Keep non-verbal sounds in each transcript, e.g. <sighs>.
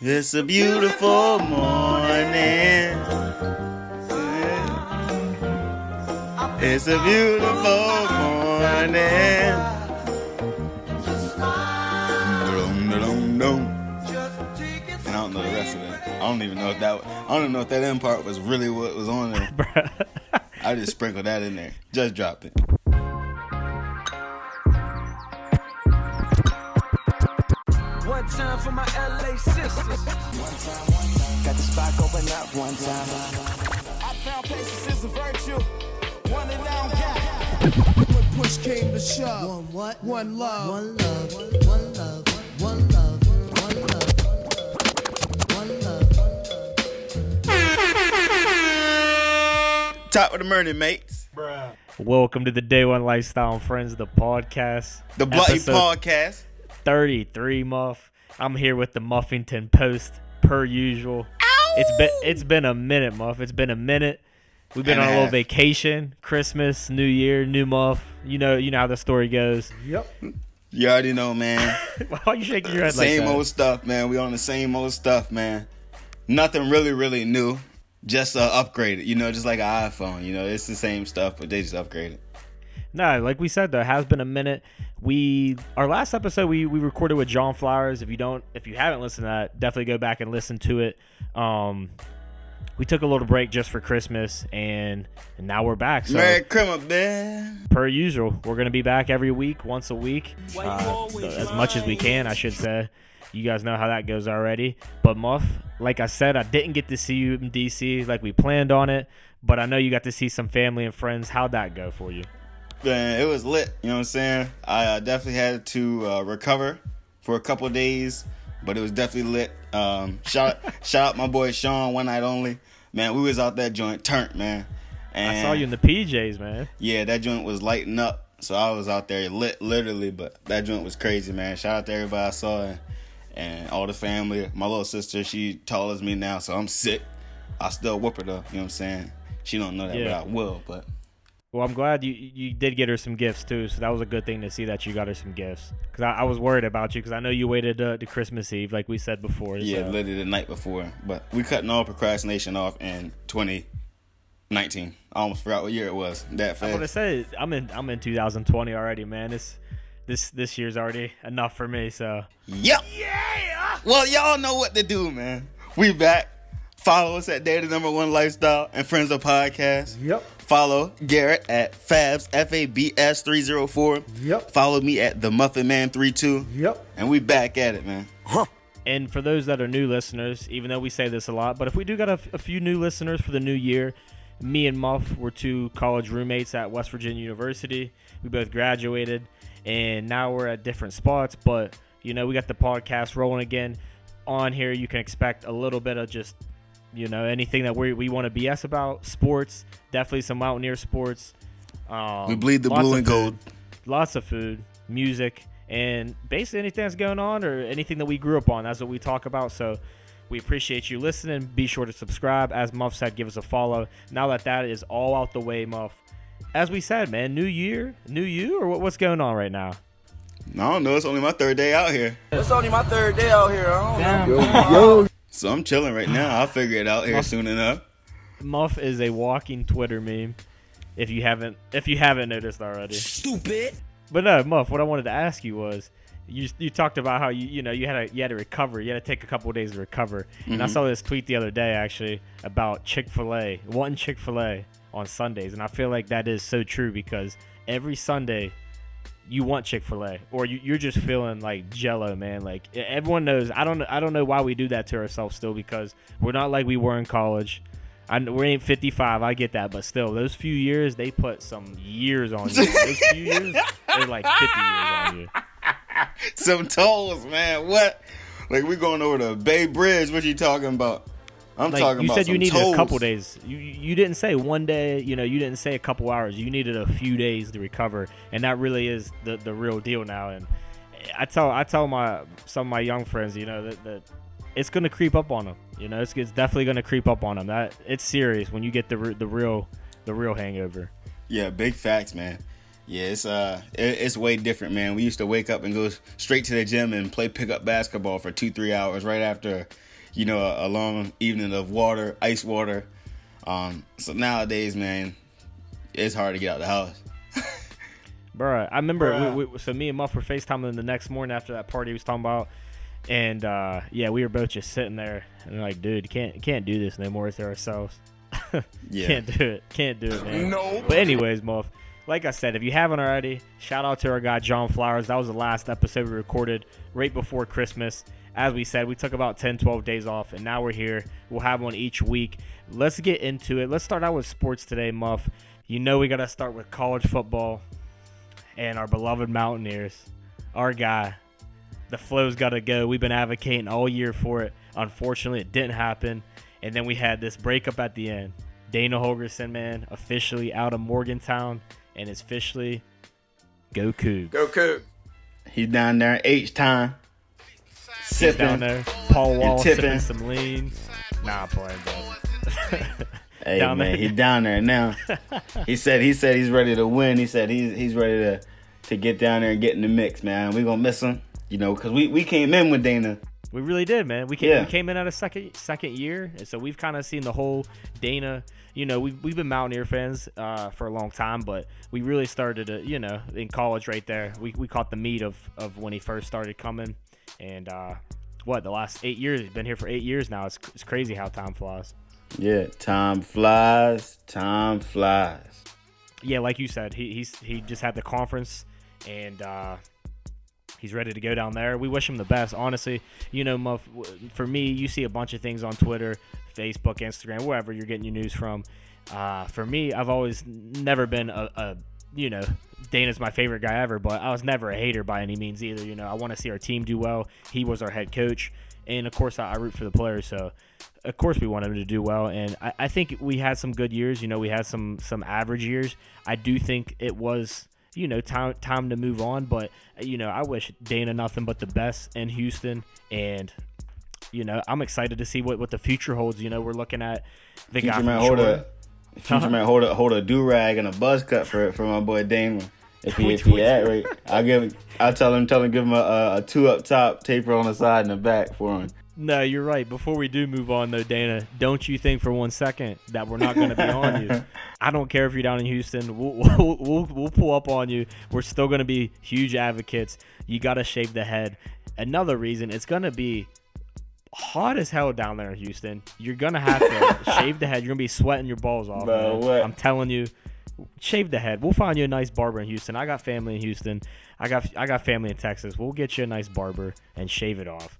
It's a beautiful morning. It's a beautiful morning. And I don't know the rest of it. I don't even know if that. I don't even know if that end part was really what was on there. <laughs> I just sprinkled that in there. Just dropped it. Came to shove. One what? One love. One love. One love. One love. One love. One love. Top of the morning, mates. Welcome to the Day One Lifestyle and Friends, the podcast. The Bloody Podcast. 33 Muff. I'm here with the Muffington Post per usual. It's been it's been a minute, Muff. It's been a minute. We've been And on a little vacation, Christmas, New Year, new month. You know, you know how the story goes. Yep. You already know, man. <laughs> Why are you shaking your head like same that? old stuff, man. We on the same old stuff, man. Nothing really, really new. Just uh, upgraded, you know, just like an iPhone. You know, it's the same stuff, but they just upgraded. No, like we said, there has been a minute. We our last episode we we recorded with John Flowers. If you don't, if you haven't listened to that, definitely go back and listen to it. Um, we took a little break just for Christmas, and and now we're back. So Merry Christmas, man. per usual, we're gonna be back every week, once a week, uh, as much as we can, I should say. You guys know how that goes already. But Muff, like I said, I didn't get to see you in DC like we planned on it, but I know you got to see some family and friends. How'd that go for you? Man, it was lit. You know what I'm saying? I uh, definitely had to uh, recover for a couple days, but it was definitely lit. Um, shout shout out my boy Sean, one night only. Man, we was out that joint turnt, man. And I saw you in the PJs, man. yeah, that joint was lighting up. So I was out there lit, literally, but that joint was crazy, man. Shout out to everybody I saw and, and all the family. My little sister, she tall as me now, so I'm sick. I still whoop her though. You know what I'm saying? She don't know that, Yeah. but I will. But Well, I'm glad you you did get her some gifts too. So that was a good thing to see that you got her some gifts. Because I, I was worried about you because I know you waited uh, to Christmas Eve, like we said before. yeah, so- literally the night before. But we cutting all procrastination off in 2019. I almost forgot what year it was. That I'm gonna say I'm in I'm in 2020 already, man. This this this year's already enough for me. So Yep. Yeah. Well, y'all know what to do, man. We back. Follow us at Data Number One Lifestyle and Friends of Podcast. Yep. Follow Garrett at Fabs F A B S three zero four. Yep. Follow me at the Muffin Man three two. Yep. And we back at it, man. And for those that are new listeners, even though we say this a lot, but if we do got a, a few new listeners for the new year, me and Muff were two college roommates at West Virginia University. We both graduated, and now we're at different spots. But you know, we got the podcast rolling again. On here, you can expect a little bit of just, you know, anything that we we want to BS about sports. Definitely some Mountaineer sports. Um, We bleed the blue of and food gold. lots of food, music, and basically anything that's going on or anything that we grew up on. That's what we talk about. So we appreciate you listening. Be sure to subscribe. As Muff said, give us a follow. Now that that is all out the way, Muff. As we said, man, new year, new you, or what, what's going on right now? I don't know. It's only my third day out here. It's only my third day out here. I don't know. So I'm chilling right now. I'll figure it out here soon enough. Muff is a walking Twitter meme. If you haven't, if you haven't noticed already. Stupid. But no, Muff. What I wanted to ask you was, you you talked about how you you know you had to you had to recover. You had to take a couple of days to recover. And I mm-hmm. saw this tweet the other day actually about Chick Fil A, wanting Chick Fil A on Sundays, and I feel like that is so true because every Sunday you want Chick Fil A, or you, you're just feeling like Jello, man. Like everyone knows. I don't I don't know why we do that to ourselves still because we're not like we were in college. I we ain't 55. I get that, but still, those few years they put some years on you. those few years, they're like 50 years on you. <laughs> Some tolls, man. What? Like we going over the Bay Bridge. What you talking about? I'm Like talking you about said, you needed tolls. a couple days. You you didn't say one day. You know, you didn't say a couple hours. You needed a few days to recover, and that really is the the real deal now. And I tell I tell my some of my young friends, you know, that, that it's gonna creep up on them. You know, it's, it's definitely gonna creep up on them. That it's serious when you get the the real the real hangover. Yeah, big facts, man. Yeah, it's uh, it, it's way different, man. We used to wake up and go straight to the gym and play pickup basketball for two, three hours right after, you know, a, a long evening of water, ice water. Um, so nowadays, man, it's hard to get out the house. <laughs> Bruh, I remember. Bruh. We, we, so me and Muff were FaceTiming the next morning after that party he was talking about, and uh, yeah, we were both just sitting there and like, dude, can't can't do this no more to ourselves. <laughs> Yeah. Can't do it. Can't do it, man. No. But anyways, Muff, like I said, if you haven't already, shout out to our guy John Flowers. That was the last episode we recorded right before Christmas. As we said, we took about 10, 12 days off, and now we're here. We'll have one each week. Let's get into it. Let's start out with sports today, Muff. You know we got to start with college football and our beloved Mountaineers. Our guy, the flow's got to go. We've been advocating all year for it. Unfortunately, it didn't happen. And then we had this breakup at the end. Dana Holgorsen, man, officially out of Morgantown, and it's officially go Cougs. Go Coug. He's down there H time, sipping. Down there, Paul Wall tipping. sipping some lean. Nah, I'm playing, bro. <laughs> Hey Down man, there. he's down there now. <laughs> he said he said he's ready to win. He said he's he's ready to to get down there and get in the mix, man. We gonna miss him, you know, because we we came in with Dana. We really did, man. We came, Yeah. we came in at a second second year, and so we've kind of seen the whole Dana. You know, we've we've been Mountaineer fans uh, for a long time, but we really started to, you know, in college right there. We, we caught the meat of of when he first started coming, and uh, what the last eight years. He's been here for eight years now. It's it's crazy how time flies. Yeah, time flies, time flies. yeah, like you said, he he's he just had the conference and uh, he's ready to go down there. We wish him the best, honestly. You know, for me, you see a bunch of things on Twitter, Facebook, Instagram, wherever you're getting your news from. Uh, for me, I've always never been a, a you know. Dana's my favorite guy ever, but I was never a hater by any means either. You know, I want to see our team do well. He was our head coach, and of course, I, I root for the players. So, of course, we want him to do well. And I, I think we had some good years. You know, we had some some average years. I do think it was you know time time to move on. But you know, I wish Dana nothing but the best in Houston, and you know, I'm excited to see what what the future holds. You know, we're looking at the guy Future from man hold a future Uh-huh. man hold a hold a do rag and a buzz cut for for my boy Dana. If he if he at right, I'll give I'll tell him tell him give him a, a, a two up top, taper on the side and the back for him. No, you're right. Before we do move on, though, Dana, don't you think for one second that we're not going to be on you? <laughs> I don't care if you're down in Houston. We'll, <laughs> we'll, we'll, we'll pull up on you. We're still going to be huge advocates. You got to shave the head. Another reason, it's going to be hot as hell down there in Houston. You're going to have to <laughs> shave the head. You're going to be sweating your balls off. Bro, man. what? I'm telling you. Shave the head. We'll find you a nice barber in Houston. I got family in Houston. I got I got family in Texas. We'll get you a nice barber and shave it off.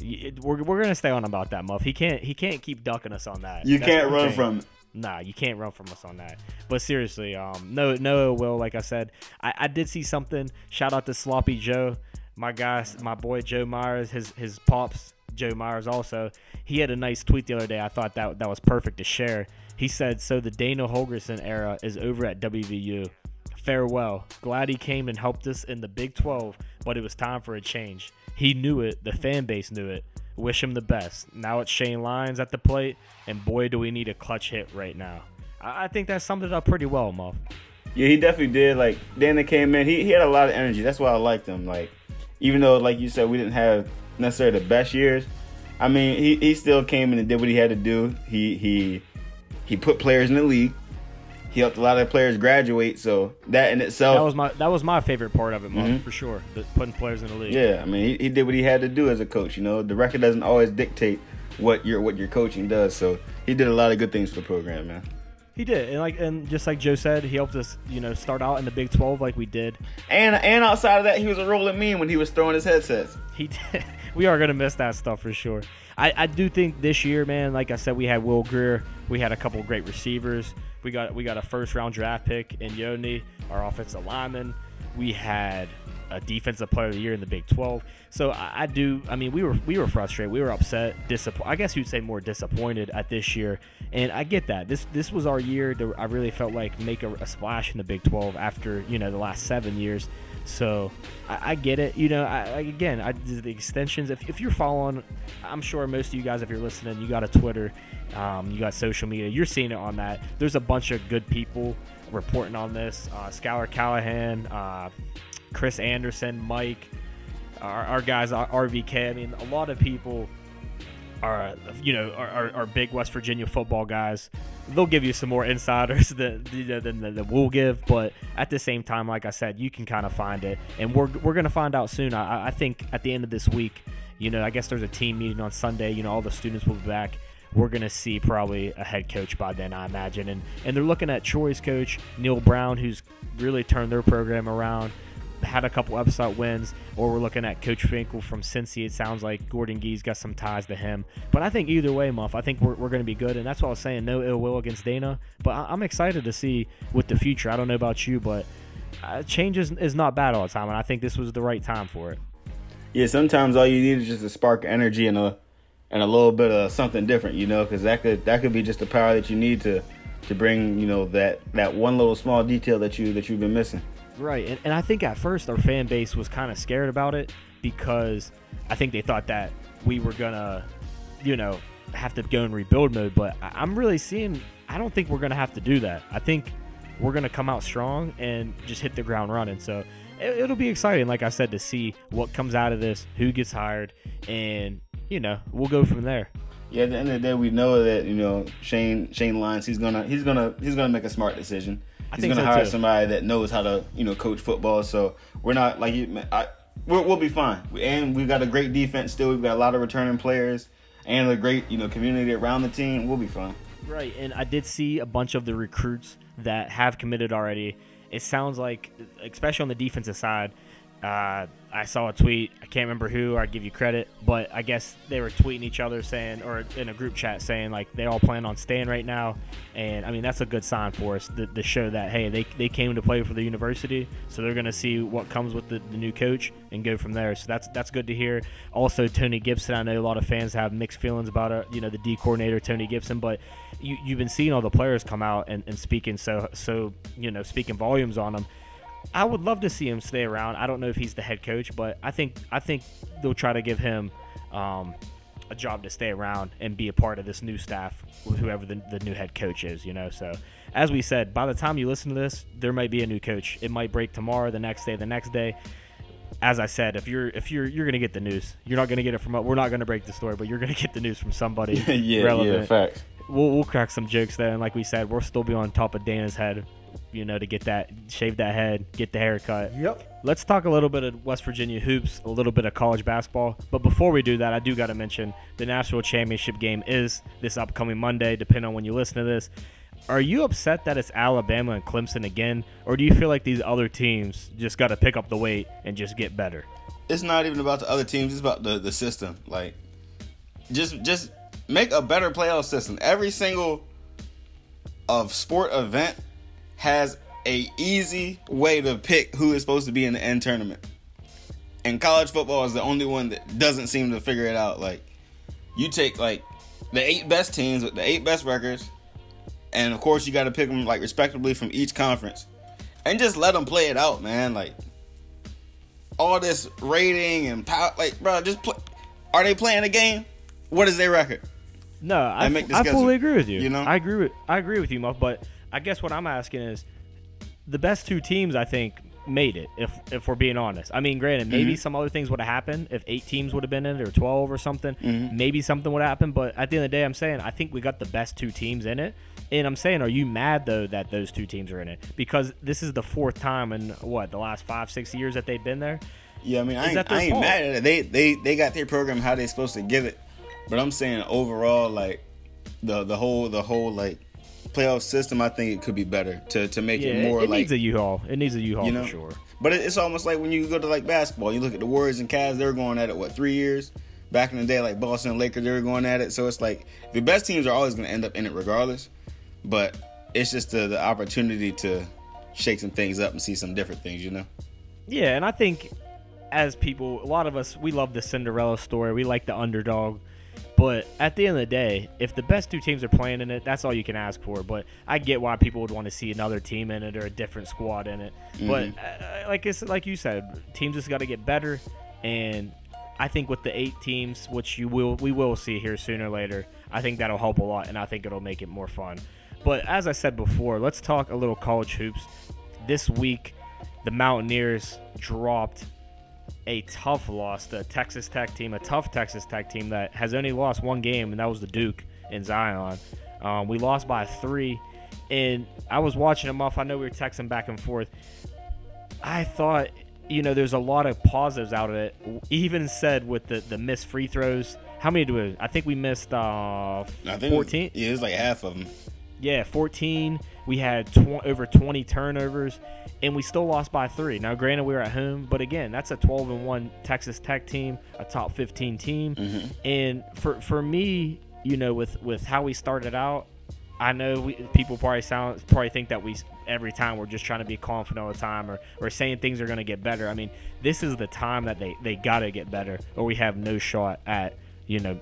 We're, we're gonna stay on about that, Muff. He can't he can't keep ducking us on that. You That's can't run thing. from it. Nah, you can't run from us on that. But seriously, um, no, no, Will. Like I said, I, I did see something. Shout out to Sloppy Joe, my guy, my boy Joe Myers, his his pops Joe Myers also. He had a nice tweet the other day. I thought that that was perfect to share. He said, "So the Dana Holgorsen era is over at WVU. Farewell. Glad he came and helped us in the Big 12, but it was time for a change. He knew it. The fan base knew it. Wish him the best. Now it's Shane Lyons at the plate, and boy, do we need a clutch hit right now. I, I think that summed it up pretty well, Muff. Yeah, he definitely did. Like Dana came in, he, he had a lot of energy. That's why I liked him. Like even though, like you said, we didn't have necessarily the best years. I mean, he, he still came in and did what he had to do. He he he put players in the league. He helped a lot of players graduate. So that in itself, That was my that was my favorite part of it, Muff, mm-hmm. for sure. The, putting players in the league. yeah. I mean, he, he did what he had to do as a coach. You know, the record doesn't always dictate what your what your coaching does. So he did a lot of good things for the program, man. He did, and like and just like Joe said, he helped us, you know, start out in the Big 12 like we did. And and outside of that, he was a rolling mean when he was throwing his headsets. He did. <laughs> we are gonna miss that stuff for sure. I, I do think this year, man. Like I said, we had Will Grier. We had a couple great receivers. We got we got a first round draft pick in Yoni, our offensive lineman. We had a defensive player of the year in the Big 12. So I, I do. I mean, we were we were frustrated. We were upset, disappointed. I guess you'd say more disappointed at this year. And I get that. This this was our year. To, I really felt like make a, a splash in the Big 12 after you know the last seven years. So I, I get it. You know, I, again, I, the extensions. If, if you're following, I'm sure most of you guys, if you're listening, you got a Twitter, um, you got social media. You're seeing it on that. There's a bunch of good people reporting on this. Uh, Skylar Callahan, uh, Chris Anderson, Mike, our, our guys, RVK. I mean, a lot of people are, you know, are, are, are big West Virginia football guys. They'll give you some more insiders <laughs> than, than, than, than we'll give, but at the same time, like I said, you can kind of find it, and we're, we're gonna find out soon. I, I think at the end of this week, you know, I guess there's a team meeting on Sunday. You know, all the students will be back. We're gonna see probably a head coach by then, I imagine, and and they're looking at Troy's coach Neal Brown, who's really turned their program around had a couple upset wins, or we're looking at Coach Fickell from Cincy. It sounds like Gordon Gee's got some ties to him. But I think either way, Muff, I think we're, we're going to be good. And that's what I was saying. No ill will against Dana. But I, I'm excited to see with the future. I don't know about you, but uh, change is, is not bad all the time. And I think this was the right time for it. Yeah, sometimes all you need is just a spark of energy and a and a little bit of something different, you know, because that could that could be just the power that you need to to bring, you know, that that one little small detail that you that you've been missing. Right, and, and I think at first our fan base was kind of scared about it because I think they thought that we were gonna, you know, have to go in rebuild mode. But I'm really seeing. I don't think we're gonna have to do that. I think we're gonna come out strong and just hit the ground running. So it, it'll be exciting, like I said, to see what comes out of this, who gets hired, and you know, we'll go from there. Yeah, at the end of the day, we know that you know Shane Shane Lyons. He's gonna he's gonna he's gonna make a smart decision. I He's gonna so, hire too. somebody that knows how to you know coach football. So we're not like you. I, we're, we'll be fine. And we've got a great defense still. We've got a lot of returning players and a great you know community around the team. We'll be fine. Right, and I did see a bunch of the recruits that have committed already. It sounds like, especially on the defensive side, uh, I saw a tweet. I can't remember who. I give you credit, but I guess they were tweeting each other saying, or in a group chat saying, like they all plan on staying right now. And I mean, that's a good sign for us to, to show that hey, they, they came to play for the university, so they're gonna see what comes with the, the new coach and go from there. So that's that's good to hear. Also, Tony Gibson. I know a lot of fans have mixed feelings about it. You know, the D coordinator Tony Gibson, but you, you've been seeing all the players come out and, and speaking so so you know speaking volumes on them. I would love to see him stay around. I don't know if he's the head coach, but I think I think they'll try to give him um, a job to stay around and be a part of this new staff with whoever the, the new head coach is. You know, so as we said, by the time you listen to this, there might be a new coach. It might break tomorrow, the next day, the next day. As I said, if you're if you're you're gonna get the news, you're not gonna get it from we're not gonna break the story, but you're gonna get the news from somebody <laughs> yeah, relevant facts. we'll, we'll crack some jokes there, and like we said, we'll still be on top of Dana's head, you know, to get that shave that head, get the haircut. Yep. Let's talk a little bit of West Virginia hoops, a little bit of college basketball. But before we do that, I do got to mention the national championship game is this upcoming Monday, depending on when you listen to this. Are you upset that it's Alabama and Clemson again, or do you feel like these other teams just got to pick up the weight and just get better? It's not even about the other teams. It's about the the system. Like, just just make a better playoff system. Every single of sport event has a easy way to pick who is supposed to be in the end tournament. And college football is the only one that doesn't seem to figure it out. Like, you take like the eight best teams with the eight best records, and of course you got to pick them like respectively from each conference, and just let them play it out, man. Like all this rating and power, like bro, just play. Are they playing a game? What is their record? No, I, make I fully agree with you. you know? I agree with I agree with you, Muff. But I guess what I'm asking is, the best two teams I think made it. If if we're being honest, I mean, granted, maybe Mm-hmm. some other things would have happened if eight teams would have been in it or twelve or something. Mm-hmm. Maybe something would happen. But at the end of the day, I'm saying I think we got the best two teams in it. And I'm saying, are you mad though that those two teams are in it? Because this is the fourth time in what the last five six years that they've been there. Yeah, I mean, I ain't, I ain't mad at it. They they they got their program how they're supposed to give it, but I'm saying overall, like the the whole the whole like playoff system, I think it could be better to to make Yeah, it more it like It needs a U-Haul. It needs a U-Haul you know. for sure. But it- it's almost like when you go to like basketball, you look at the Warriors and Cavs, they're going at it what three years. Back in the day, like Boston and Lakers, they were going at it. So it's like the best teams are always going to end up in it regardless. But it's just the, the opportunity to shake some things up and see some different things, you know. Yeah, and I think as people, a lot of us, we love the Cinderella story. We like the underdog. But at the end of the day, if the best two teams are playing in it, that's all you can ask for. But I get why people would want to see another team in it or a different squad in it. But uh, like it's like you said, teams just got to get better. And I think with the eight teams, which you will we will see here sooner or later, I think that'll help a lot, and I think it'll make it more fun. But as I said before, let's talk a little college hoops. This week, the Mountaineers dropped a tough loss to a Texas Tech team, a tough Texas Tech team that has only lost one game, and that was the Duke in Zion. Um, we lost by three, and I was watching them off. I know we were texting back and forth. I thought, you know, there's a lot of positives out of it. Even said with the the missed free throws. How many do we? I think we missed uh, I think it was- 14. yeah, it was like half of them. Yeah, 14. We had tw- over 20 turnovers, and we still lost by three. Now, granted, we were at home, but again, that's a 12 and one Texas Tech team, a top 15 team. Mm-hmm. And for for me, you know, with with how we started out, I know we, people probably sound probably think that we every time we're just trying to be confident all the time or, or saying things are going to get better. I mean, this is the time that they they got to get better, or we have no shot at you know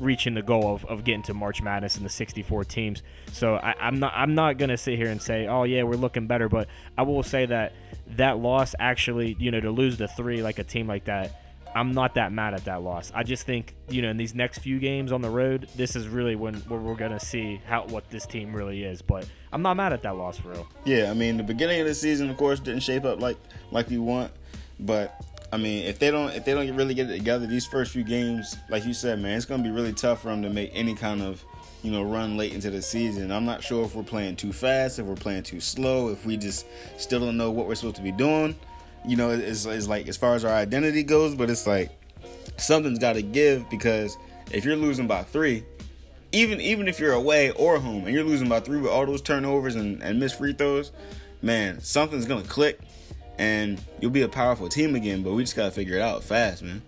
reaching the goal of, of getting to March Madness in the 64 teams. So I, I'm not I'm not gonna sit here and say, oh yeah, we're looking better, but I will say that that loss actually, you know, to lose the three like a team like that. I'm not that mad at that loss. I just think, you know, in these next few games on the road, this is really when where we're gonna see how what this team really is. But I'm not mad at that loss for real. Yeah, I mean the beginning of the season, of course, didn't shape up like like you want, but I mean if they don't if they don't really get it together, these first few games, like you said, man, it's gonna be really tough for them to make any kind of you know run late into the season. I'm not sure if we're playing too fast, if we're playing too slow, if we just still don't know what we're supposed to be doing. You know, it's, it's like as far as our identity goes, but it's like something's got to give because if you're losing by three, even even if you're away or home and you're losing by three with all those turnovers and, and missed free throws, man, something's gonna click and you'll be a powerful team again. But we just gotta figure it out fast, man.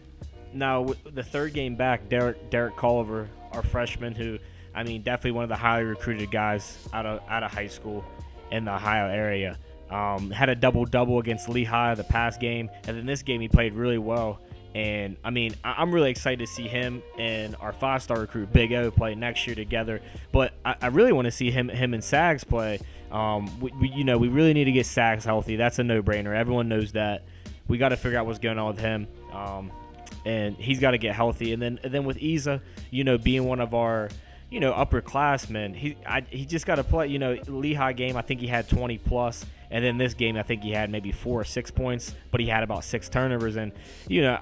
Now the third game back, Derek Derek Culver, our freshman, who I mean definitely one of the highly recruited guys out of out of high school in the Ohio area. Um, had a double double against Lehigh the past game, and then this game he played really well. And I mean, I- I'm really excited to see him and our five star recruit Big O play next year together. But I, I really want to see him him and Sags play. Um, we, we, you know, we really need to get Sags healthy. That's a no brainer. Everyone knows that. We got to figure out what's going on with him. Um, and he's got to get healthy. And then and then with Esa, you know, being one of our you know upperclassmen, he I, he just got to play. You know, Lehigh game, I think he had 20 plus, and then this game, I think he had maybe four or six points, but he had about six turnovers. And you know,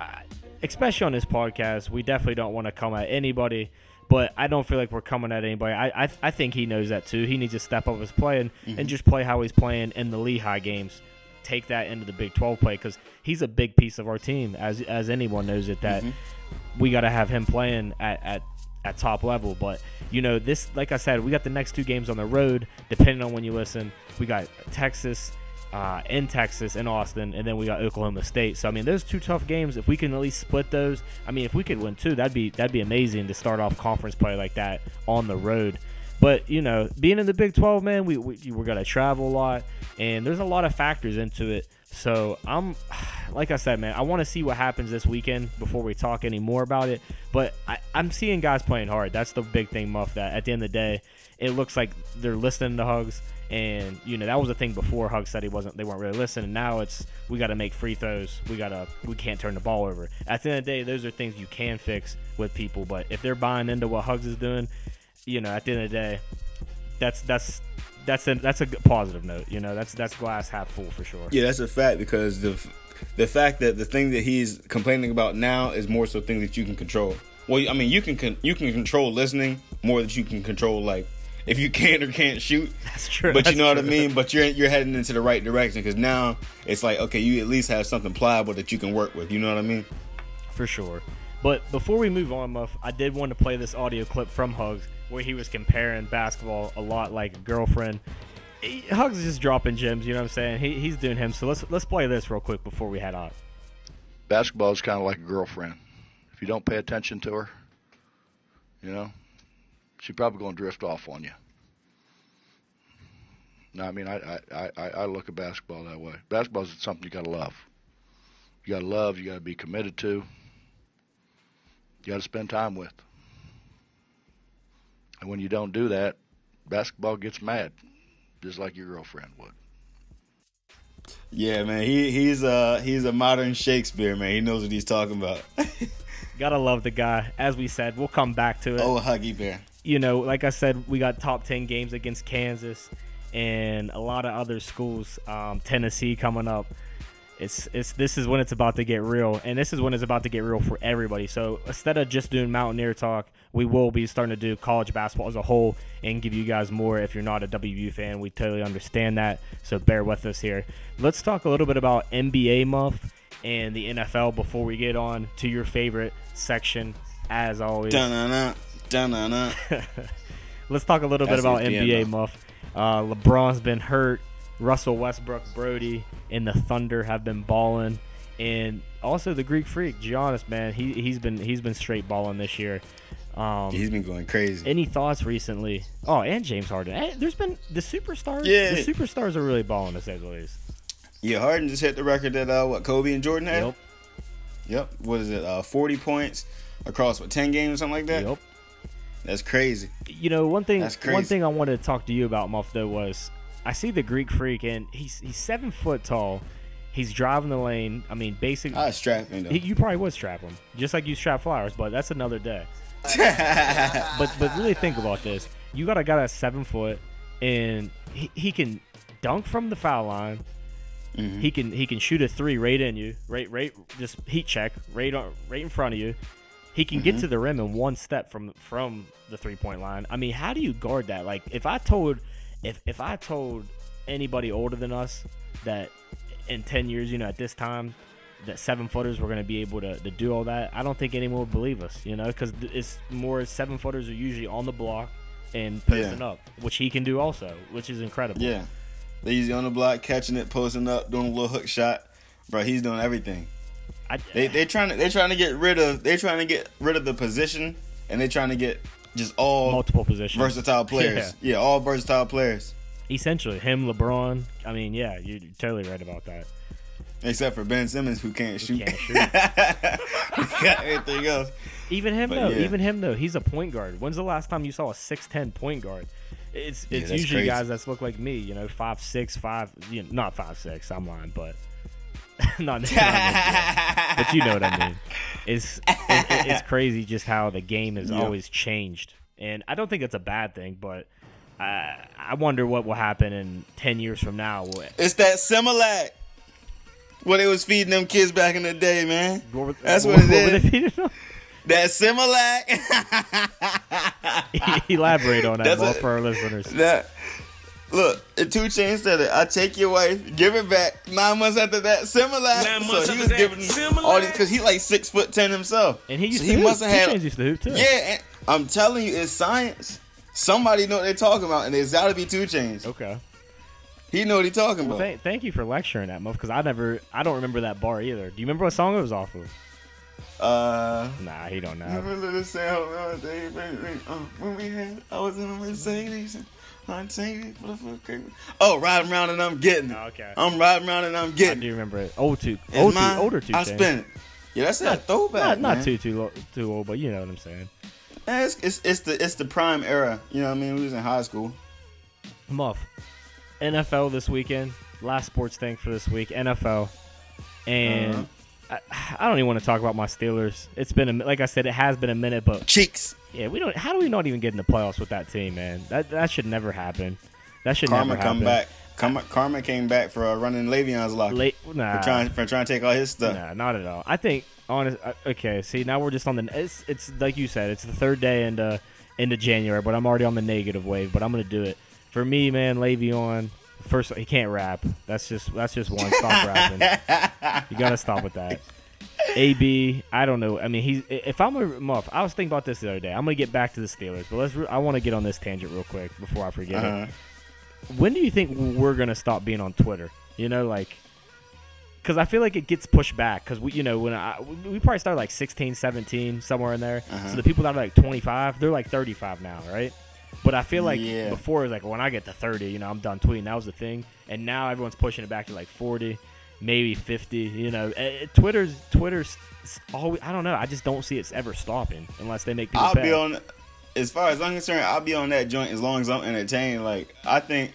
especially on this podcast, we definitely don't want to come at anybody. But I don't feel like we're coming at anybody. I, I, I think he knows that too. He needs to step up his play and, mm-hmm. and just play how he's playing in the Lehigh games take that into the Big 12 play because he's a big piece of our team, as as anyone knows it. That mm-hmm. we got to have him playing at, at at top level. But you know, this like I said, we got the next two games on the road. Depending on when you listen, we got Texas. Uh, in Texas, in Austin, and then we got Oklahoma State. So I mean, those two tough games. If we can at least split those, I mean, if we could win two, that'd be that'd be amazing to start off conference play like that on the road. But you know, being in the Big 12, man, we, we we're gonna travel a lot, and there's a lot of factors into it. So I'm, <sighs> like I said, man, I want to see what happens this weekend before we talk any more about it. But I, I'm seeing guys playing hard. That's the big thing, Muff. That at the end of the day, it looks like they're listening to Hugs, and you know that was the thing before Hugs said he wasn't. They weren't really listening. Now it's we got to make free throws. We gotta we can't turn the ball over. At the end of the day, those are things you can fix with people. But if they're buying into what Hugs is doing, you know, at the end of the day, that's that's that's a that's a positive note. You know, that's that's glass half full for sure. Yeah, that's a fact because the the fact that the thing that he's complaining about now is more so things that you can control. Well, I mean, you can con- you can control listening more than you can control like if you can or can't shoot. That's true. But you That's know what I mean. But you're you're heading into the right direction because now it's like okay, you at least have something pliable that you can work with. You know what I mean? for sure. But before we move on, Muff, I did want to play this audio clip from Hugs where he was comparing basketball a lot like girlfriend. He- Hugs is just dropping gems, you know what I'm saying? He, he's doing him. So let's let's play this real quick before we head on. basketball is kind of like a girlfriend. If you don't pay attention to her, you know, she's probably going to drift off on you. No, I mean, I, I, I, I look at basketball that way. Basketball is something you got to love. You got to love. You got to be committed to. You got to spend time with. And when you don't do that, basketball gets mad, just like your girlfriend would. Yeah, man. He he's uh he's a modern Shakespeare, man. He knows what he's talking about. <laughs> Gotta love the guy. As we said, we'll come back to it. oh, Huggy Bear. You know, like I said, we got top ten games against Kansas and a lot of other schools. Um, Tennessee coming up. It's it's this is when it's about to get real, and this is when it's about to get real for everybody. So instead of just doing Mountaineer talk, we will be starting to do college basketball as a whole and give you guys more. If you're not a WU fan, we totally understand that. So bear with us here. Let's talk a little bit about NBA muff and the NFL before we get on to your favorite section. As always, Dun-na-na, dun-na-na. <laughs> Let's talk a little That's bit about NBA muff. Uh, LeBron's been hurt. Russell Westbrook, Brody, and the Thunder have been balling, and also the Greek Freak, Giannis, man, he he's been he's been straight balling this year. Um, He's been going crazy. any thoughts recently? Oh, and James Harden. Eh, There's been the superstars. Yeah. the superstars are really balling to say the least. Yeah, Harden just hit the record that uh, what Kobe and Jordan had. Yep. Yep. What is it? Uh, Forty points across what ten games or something like that. Yep. That's crazy. You know, one thing That's one thing I wanted to talk to you about, Muff, though, was I see the Greek Freak, and he's he's seven foot tall. He's driving the lane. I mean, basically, I. He, you probably would strap him, just like you strap flowers, but that's another day. <laughs> But but really think about this. You got a guy that's seven foot, and he, he can dunk from the foul line. Mm-hmm. He can he can shoot a three right in you, right right just heat check right on right in front of you. He can Mm-hmm. get to the rim in one step from from the three point line. I mean, how do you guard that? Like if I told if if I told anybody older than us that in 10 years, you know, at this time, that seven footers were going to be able to, to do all that, I don't think anyone would believe us, you know, because it's more seven footers are usually on the block and posting Yeah. up, which he can do also, which is incredible. yeah. Usually on the block, catching it, posting up, doing a little hook shot. Bro, he's doing everything. I, They they trying to they trying to get rid of they trying to get rid of the position and they trying to get just all multiple positions. versatile <laughs> players. Yeah. all versatile players. Essentially, him, LeBron. I mean, yeah, you're totally right about that. Except for Ben Simmons who can't shoot. can't <laughs> shoot. Got everything else. Even him But though, yeah. even him though, he's a point guard. When's the last time you saw a six ten point guard? It's it's that's usually crazy. guys that look like me, you know, five six, five, you know, not five six. I'm lying, but <laughs> not, necessarily, but you know what I mean. It's it, it- it's crazy just how the game has Yeah. always changed, and I don't think it's a bad thing, but. I I wonder what will happen in ten years from now. It's that Similac. What they was feeding them kids back in the day, man. What That's what, what it they them? That Similac. <laughs> Elaborate on that That's more what- for our listeners. that look, the 2 Chainz said it. I take your wife, give it back. Nine months after that, Similac. Nine so months he after was that, giving all these because he like six foot ten himself. And he used so to he hoop. must have had. Used to hoop too. Yeah, and I'm telling you, it's science. Somebody know what they're talking about, and it's got to be 2 Chainz. Okay. He know what he's talking Well, about. thank, thank you for lecturing that, Muff, because I never, I don't remember that bar either. Do you remember what song it was off of? Uh. Nah, he don't know. Never let us sound uh, when we had, I was in a Mercedes. I'm for the fuck. Oh, riding around and I'm getting it. Oh, okay. I'm riding around and I'm getting. I do remember it. Old two, It's old two, mine. older two. I spent it. Yeah, that's that throwback. Not, not too too too old, but you know what I'm saying. It's, it's, it's the it's the prime era. You know what I mean? We was in high school. Muff, NFL this weekend. Last sports thing for this week, NFL, and Uh-huh. I, I don't even want to talk about my Steelers. It's been a, like I said, it has been a minute, but Cheeks. yeah, we don't. How do we not even get in the playoffs with that team, man? That that should never happen. That should Karma never happen. Karma come back. Karma, Karma came back for uh, running Le'Veon's locker Late, nah, for trying for trying to take all his stuff. Nah, not at all. I think honest. uh, Okay, see now we're just on the. It's it's like you said. It's the third day into into January, but I'm already on the negative wave. But I'm gonna do it. For me, man, Le'Veon. First, he can't rap. That's just that's just one. Stop <laughs> rapping. You gotta stop with that. AB, I don't know. I mean, he's if I'm a muff. I was thinking about this the other day. I'm gonna get back to the Steelers, but let's. I want to get on this tangent real quick before I forget Uh-huh. it. When do you think we're gonna stop being on Twitter? You know, like because I feel like it gets pushed back because we, you know, when I we we probably started like 16, 17, somewhere in there. Uh-huh. So the people that are like 25, they're like 35 now, right? But I feel like Yeah. before it was like when I get to 30, you know, I'm done tweeting. That was the thing, and now everyone's pushing it back to like 40, maybe 50. You know, Eh, eh, Twitter's Twitter's always. I don't know. I just don't see it's ever stopping unless they make people. I'll pay. be on. As far as I'm concerned, I'll be on that joint as long as I'm entertained. Like I think,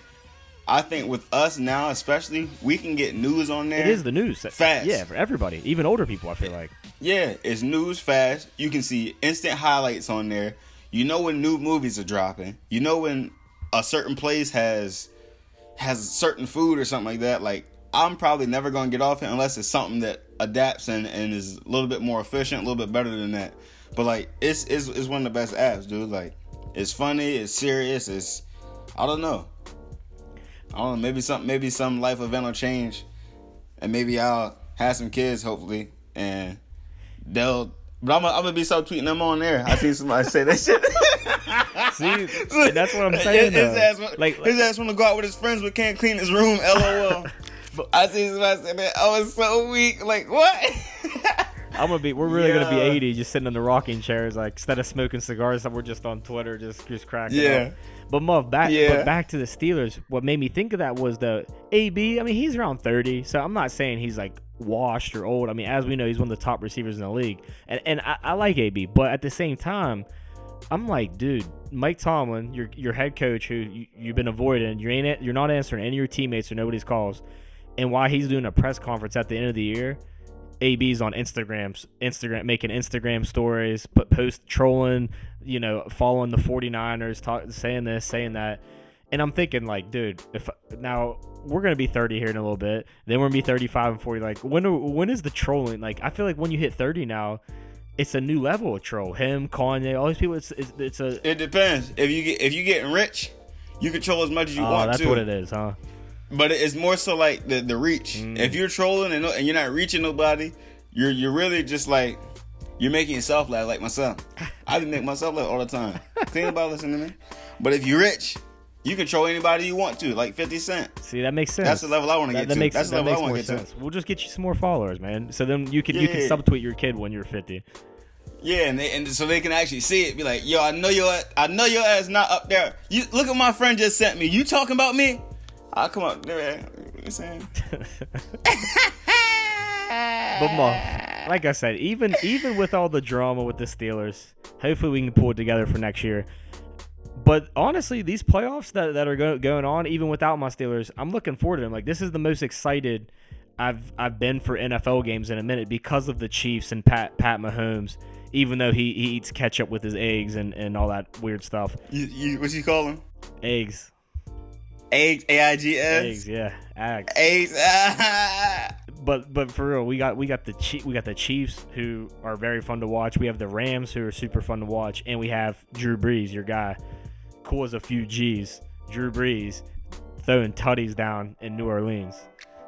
I think with us now, especially, we can get news on there. It is the news. Fast. Yeah, for everybody, even older people. I feel like. Yeah, it's news fast. You can see instant highlights on there. You know when new movies are dropping. You know when a certain place has has certain food or something like that. Like I'm probably never gonna get off it unless it's something that adapts and, and is a little bit more efficient, a little bit better than that. But like it's it's, it's one of the best apps, dude. Like it's funny, it's serious, it's I don't know. I don't know, maybe some maybe some life event will change and maybe I'll have some kids hopefully and they'll but I'm, gonna be so tweeting them on there. I see somebody say that shit. <laughs> See, <laughs> that's what I'm saying. His, ass, like, his ass want to go out with his friends but can't clean his room. <laughs> LOL. I see somebody say that. I was so weak. Like what? I'm gonna be. We're really gonna be 80, just sitting in the rocking chairs, like instead of smoking cigars, that we're just on Twitter, just just cracking Yeah. up. But Muff, back Yeah. but back to the Steelers. What made me think of that was the AB. I mean, he's around 30, so I'm not saying he's like washed or old. I mean, as we know, he's one of the top receivers in the league, and and I, I like AB, but at the same time. I'm like, dude, Mike Tomlin, your your head coach, who you, you've been avoiding, you ain't you're not answering any of your teammates or nobody's calls, and why he's doing a press conference at the end of the year, AB's on Instagram, Instagram making Instagram stories, but post trolling, you know, following the 49ers, talk, saying this, saying that. And I'm thinking like, dude, if now we're gonna be 30 here in a little bit, then we're gonna be 35 and 40. Like, when are- when is the trolling? Like, I feel like when you hit 30 now, it's a new level of troll. Him, Kanye, all these people. It's it's, it's a it depends. If you get if you getting rich, you control as much as you oh, want that's to. what it is, huh? But it's more so like the the reach. Mm. If you're trolling and, no- and you're not reaching nobody, you're you're really just like you're making yourself laugh like myself. I be make myself laugh all the time. <laughs> Think about listening to me. But if you're rich, you control anybody you want to, like 50 Cent. See, that makes sense. That's the level I wanna That- get that to. Makes, That's the that level I makes wanna more get to. sense. We'll just get you some more followers, man. So then you can you can Yeah. subtweet your kid when you're 50. Yeah, and they, and so they can actually see it. Be like, yo, I know your I know your ass not up there. You look at my friend just sent me. You talking about me? I'll come up there. You saying? But Muff, like I said, even even with all the drama with the Steelers, hopefully we can pull it together for next year. But honestly, these playoffs that, that are go, going on, even without my Steelers, I'm looking forward to them. Like this is the most excited I've I've been for NFL games in a minute because of the Chiefs and Pat Pat Mahomes. Even though he, he eats ketchup with his eggs and, and all that weird stuff, You, you what you call eggs, Eggs, A I G S. eggs, yeah, eggs. Eggs. <laughs> but but for real, we got we got the we got the Chiefs who are very fun to watch. We have the Rams who are super fun to watch, and we have Drew Brees, your guy, cool as a few G's. Drew Brees throwing tutties down in New Orleans.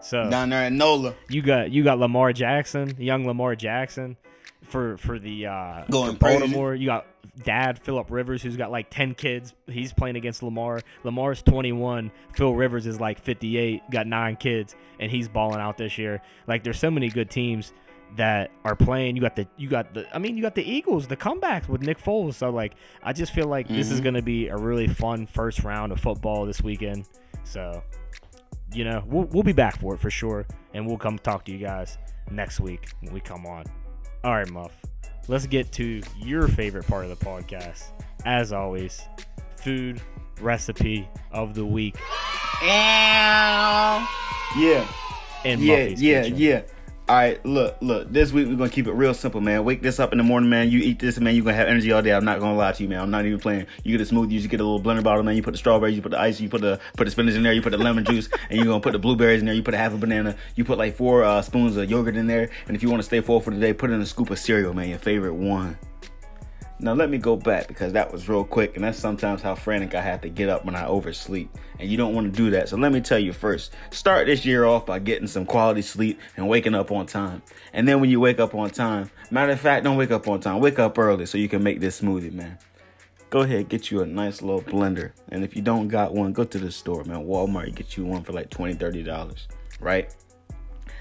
So Down there in NOLA. you got you got Lamar Jackson, young Lamar Jackson, for for the uh, Going for crazy. Baltimore. You got Dad Philip Rivers, who's got like ten kids. He's playing against Lamar. Lamar's 21. Phil Rivers is like 58, got nine kids, and he's balling out this year. Like there's so many good teams that are playing. You got the you got the I mean you got the Eagles, the comebacks with Nick Foles. So like I just feel like this is Mm-hmm. gonna be a really fun first round of football this weekend. So you know, we'll, we'll be back for it for sure, and we'll come talk to you guys next week when we come on. All right, Muff, let's get to your favorite part of the podcast. As always, food recipe of the week Yeah. in Yeah, Muffy's yeah, kitchen. yeah. All right, look, look. This week we're gonna keep it real simple, man. Wake this up in the morning, man. You eat this, man. You're gonna have energy all day. I'm not gonna lie to you, man. I'm not even playing. You get a smoothie, you get a little blender bottle, man. You put the strawberries, you put the ice, you put the put the spinach in there, you put the lemon juice, <laughs> and you're gonna put the blueberries in there. You put a half a banana. You put like four uh, spoons of yogurt in there, and if you want to stay full for the day, put in a scoop of cereal, man. Your favorite one. Now let me go back because that was real quick, and that's sometimes how frantic I have to get up when I oversleep. And you don't want to do that. So let me tell you first, start this year off by getting some quality sleep and waking up on time. And then when you wake up on time, matter of fact, don't wake up on time. Wake up early so you can make this smoothie, man. Go ahead, get you a nice little blender. And if you don't got one, go to the store, man. Walmart, get you one for like $20, $30, right?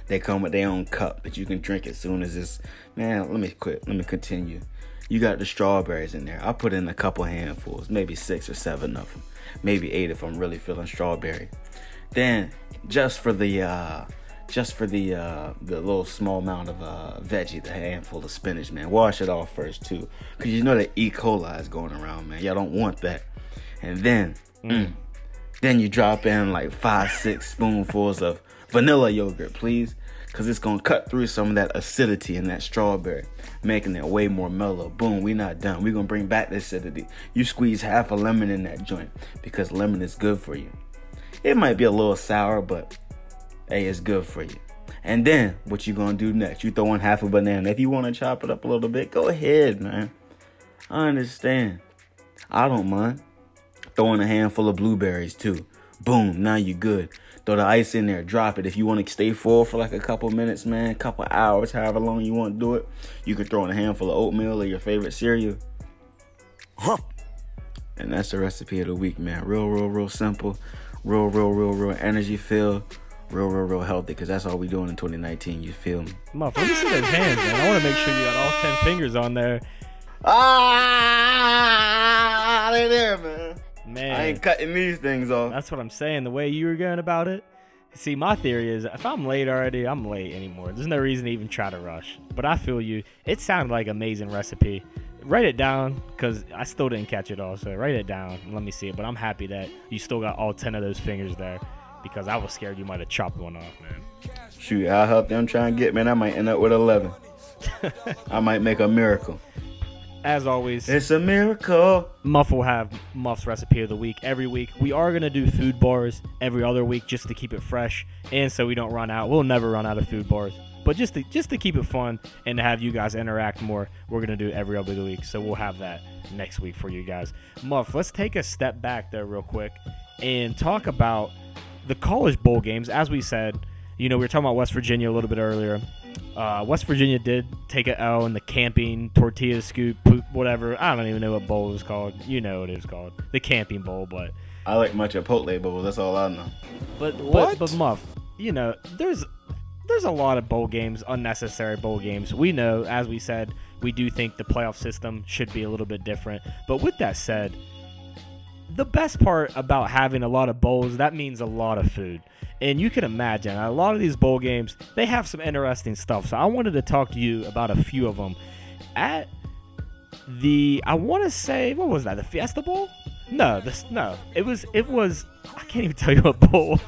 They come with their own cup that you can drink as soon as it's. Man, let me quit. Let me continue. You got the strawberries in there. I put in a couple handfuls, maybe six or seven of them, maybe eight if I'm really feeling strawberry. Then, just for the uh, just for the uh, the little small amount of uh, veggie, the handful of spinach, man. Wash it off first too, cause you know that E. coli is going around, man. Y'all don't want that. And then, mm, then you drop in like five, six spoonfuls of vanilla yogurt, please. Because it's gonna cut through some of that acidity in that strawberry, making it way more mellow. Boom, we're not done. We're gonna bring back the acidity. You squeeze half a lemon in that joint because lemon is good for you. It might be a little sour, but hey, it's good for you. And then what you gonna do next? You throw in half a banana. If you wanna chop it up a little bit, go ahead, man. I understand. I don't mind. Throw in a handful of blueberries too. Boom, now you're good. Throw the ice in there, drop it. If you want to stay full for like a couple minutes, man, couple hours, however long you want to do it, you can throw in a handful of oatmeal or your favorite cereal. Huh. And that's the recipe of the week, man. Real, real, real simple. Real, real, real, real energy filled. Real, real, real healthy. Because that's all we doing in 2019. You feel me? Muff, let me see those hands, man. I want to make sure you got all ten fingers on there. Ah, they there, man. Man, I ain't cutting these things off. That's what I'm saying. The way you were going about it. See, my theory is if I'm late already, I'm late anymore. There's no reason to even try to rush. But I feel you. It sounded like amazing recipe. Write it down because I still didn't catch it all. So write it down. and Let me see it. But I'm happy that you still got all 10 of those fingers there because I was scared you might have chopped one off, man. Shoot, how healthy I'm trying to get, man. I might end up with 11. <laughs> I might make a miracle. As always, It's a miracle. Muff will have Muff's recipe of the week every week. We are gonna do food bars every other week just to keep it fresh and so we don't run out. We'll never run out of food bars, but just to just to keep it fun and to have you guys interact more, we're gonna do it every other week. So we'll have that next week for you guys. Muff, let's take a step back there real quick and talk about the college bowl games. As we said, you know, we were talking about West Virginia a little bit earlier. Uh, West Virginia did take a L in the camping tortilla scoop, poop, whatever. I don't even know what bowl it was called. You know what it was called, the camping bowl. But I like my Chipotle bowl. That's all I know. but What? but but Muff, you know, there's there's a lot of bowl games, unnecessary bowl games. We know, as we said, we do think the playoff system should be a little bit different. But with that said, the best part about having a lot of bowls, that means a lot of food. And you can imagine a lot of these bowl games, they have some interesting stuff. So I wanted to talk to you about a few of them. At the, I want to say, what was that? The Fiesta Bowl? No, this no. It was, it was. I can't even tell you what bowl.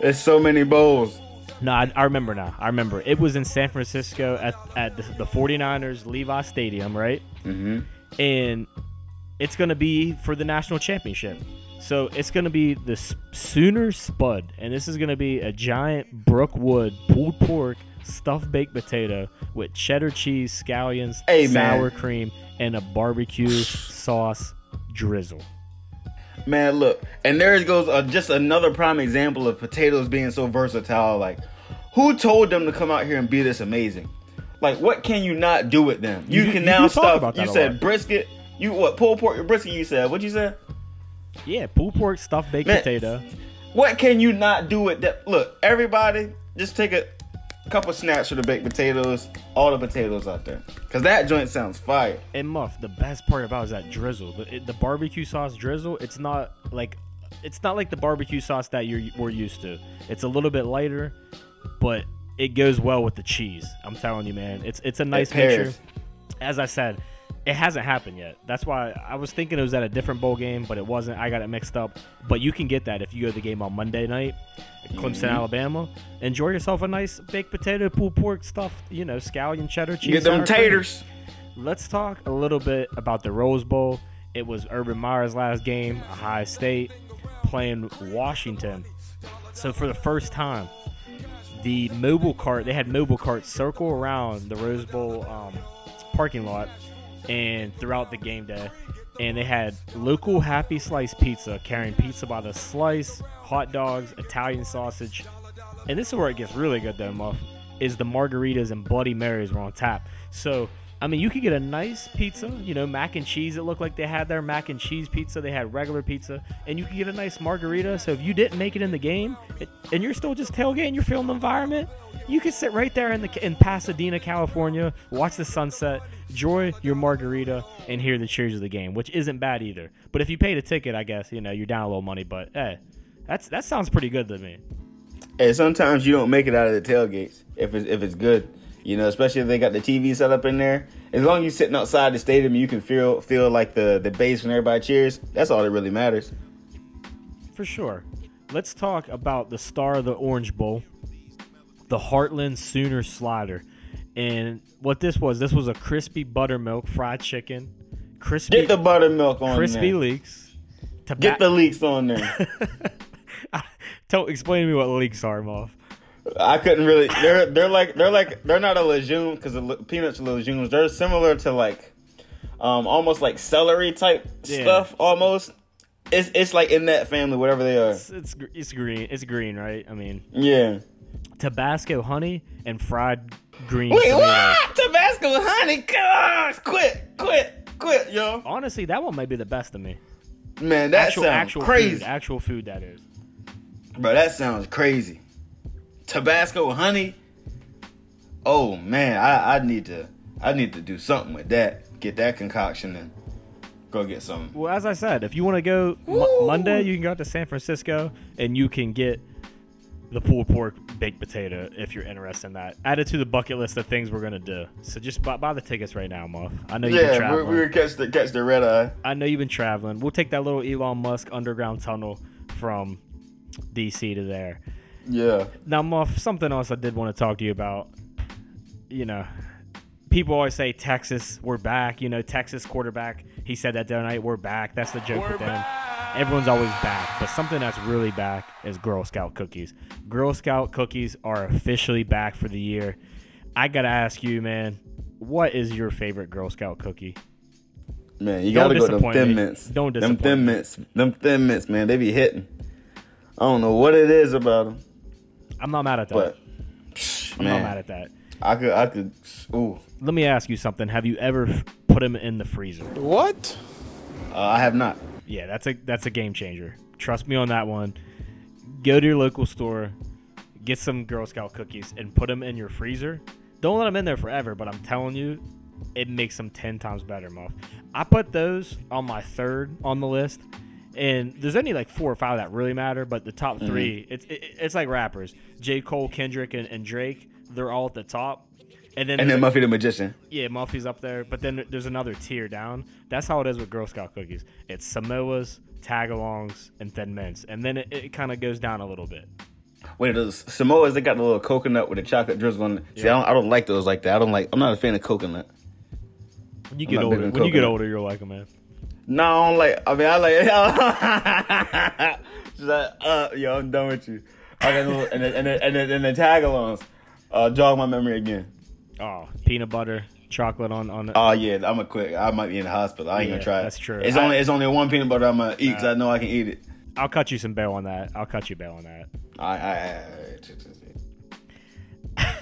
There's so many bowls. No, I, I remember now. I remember. It was in San Francisco at, at the, the 49ers Levi Stadium, right? Mm-hmm. And it's going to be for the national championship. So it's going to be the Sooner Spud. And this is going to be a giant Brookwood pulled pork stuffed baked potato with cheddar cheese, scallions, Hey, man. sour cream, and a barbecue sauce drizzle. Man, look, and there goes uh, just another prime example of potatoes being so versatile. Like, who told them to come out here and be this amazing? Like, what can you not do with them? You, You- can you now talk stuff. You said lot. brisket. You what? Pulled pork or brisket? You said. What you said? Yeah, pulled pork stuffed baked Man. potato. What can you not do with that? Look, everybody, just take a couple snaps for the baked potatoes. All the potatoes out there, cause that joint sounds fire. And Muff, the best part about it is that drizzle, the, it- the barbecue sauce drizzle. It's not like it's not like the barbecue sauce that you're we're used to. It's a little bit lighter, but it goes well with the cheese. I'm telling you, man. It's it's a nice pairs. mixture. As I said, it hasn't happened yet. That's why I was thinking it was at a different bowl game, but it wasn't. I got it mixed up. But you can get that if you go to the game on Monday night, at Clemson, Mm-hmm. Alabama. Enjoy yourself a nice baked potato, pulled pork stuffed, you know, scallion cheddar cheese. Get them sour cream. taters. Let's talk a little bit about the Rose Bowl. It was Urban Meyer's last game, Ohio State playing Washington. So for the first time, the mobile cart they had mobile carts circle around the Rose Bowl um, parking lot and throughout the game day, and they had local Happy Slice pizza carrying pizza by the slice, hot dogs, Italian sausage, and this is where it gets really good though, Muff. Is the margaritas and Bloody Marys were on tap. So I mean, you could get a nice pizza, you know, mac and cheese. It looked like they had their mac and cheese pizza. They had regular pizza, and you could get a nice margarita. So if you didn't make it in the game, it, and you're still just tailgating, you're feeling the environment, you could sit right there in the in Pasadena, California, watch the sunset, enjoy your margarita, and hear the cheers of the game, which isn't bad either. But if you paid a ticket, I guess you know you're down a little money. But hey, that's that sounds pretty good to me. And sometimes you don't make it out of the tailgates if it's if it's good. You know, especially if they got the TV set up in there. As long as you're sitting outside the stadium, you can feel feel like the the bass when everybody cheers. That's all that really matters. For sure. Let's talk about the star of the Orange Bowl. the Heartland Sooner Slider. And what this was, this was a crispy buttermilk fried chicken, crispy Get the buttermilk on crispy there. leeks. Get the leeks on there. <laughs> Tell, explain to me what leeks are, Muff. I couldn't really. They're they're like they're like they're not a legume because peanuts are legumes. They're similar to like, um, almost like celery type Yeah. stuff. Almost. It's it's like in that family, whatever they are. It's, it's it's green. It's green, right? I mean, Yeah. Tabasco honey and fried green Wait, tomatoes. what? Tabasco honey? Gosh, quit, quit, quit, yo. Honestly, that one might be the best to me. Man, that Actual sounds actual crazy, food, actual food that is. bro. That sounds crazy. Tabasco honey. Oh man, I, I need to I need to do something with that. Get that concoction and go get some. Well, as I said, if you want to go Mo- Woo! Monday, you can go out to San Francisco and you can get the pulled pork baked potato if you're interested in that. Add it to the bucket list of things we're gonna do. So just buy, buy the tickets right now, Muff. I know you've been Yeah, we, traveling. we would catch the catch the red eye. I know you've been traveling. We'll take that little Elon Musk underground tunnel from DC to there. Yeah. Now, Muff, something else I did want to talk to you about. You know, people always say Texas, we're back. You know, Texas quarterback, he said that the other night, we're back. That's the joke with them. Everyone's always back, but something that's really back is Girl Scout cookies. Girl Scout cookies are officially back for the year. I gotta ask you, man, what is your favorite Girl Scout cookie? Man, you Don't gotta go to them thin me. mints. Don't disappoint. them thin me. mints. Them thin mints, man. They be hitting. I don't know what it is about them, I'm not mad at that. but I'm not mad at that. I could, I could. Ooh, Let me ask you something. Have you ever put them in the freezer? What? uh, I have not. Yeah, that's a that's a game changer. Trust me on that one. Go to your local store, get some Girl Scout cookies, and put them in your freezer. Don't let them in there forever, but I'm telling you, it makes them ten times better, Muff. I put those on my third on the list, and there's only like four or five that really matter, but the top mm-hmm. 3 it's it, it's like rappers: J. Cole, Kendrick, and, and Drake. They're all at the top, and then And then Muffy the Magician. yeah, Muffy's up there, but then there's another tier down. That's how it is with Girl Scout cookies. It's Samoas, Tagalongs, and Thin Mints, and then it, it kind of goes down a little bit. Wait, those Samoas they got the little coconut with the chocolate drizzle on it. See, I don't, I don't like those like that. I don't like. I'm not a fan of coconut. When you I'm get older, when you get older, you'll like them, man. No, I don't like. I mean, I like. She's like, uh, yo, I'm done with you. I got little, and then, and the, and the, and the tagalongs. Uh, jog my memory again. Oh, peanut butter, chocolate on on. Oh yeah, I'm a quick. I might be in the hospital. I ain't Yeah, gonna try it. that's true. It's I- only it's only one peanut butter I'm gonna eat because I know I can eat it. I'll cut you some bail on that. I'll cut you bail on that. I, I, I,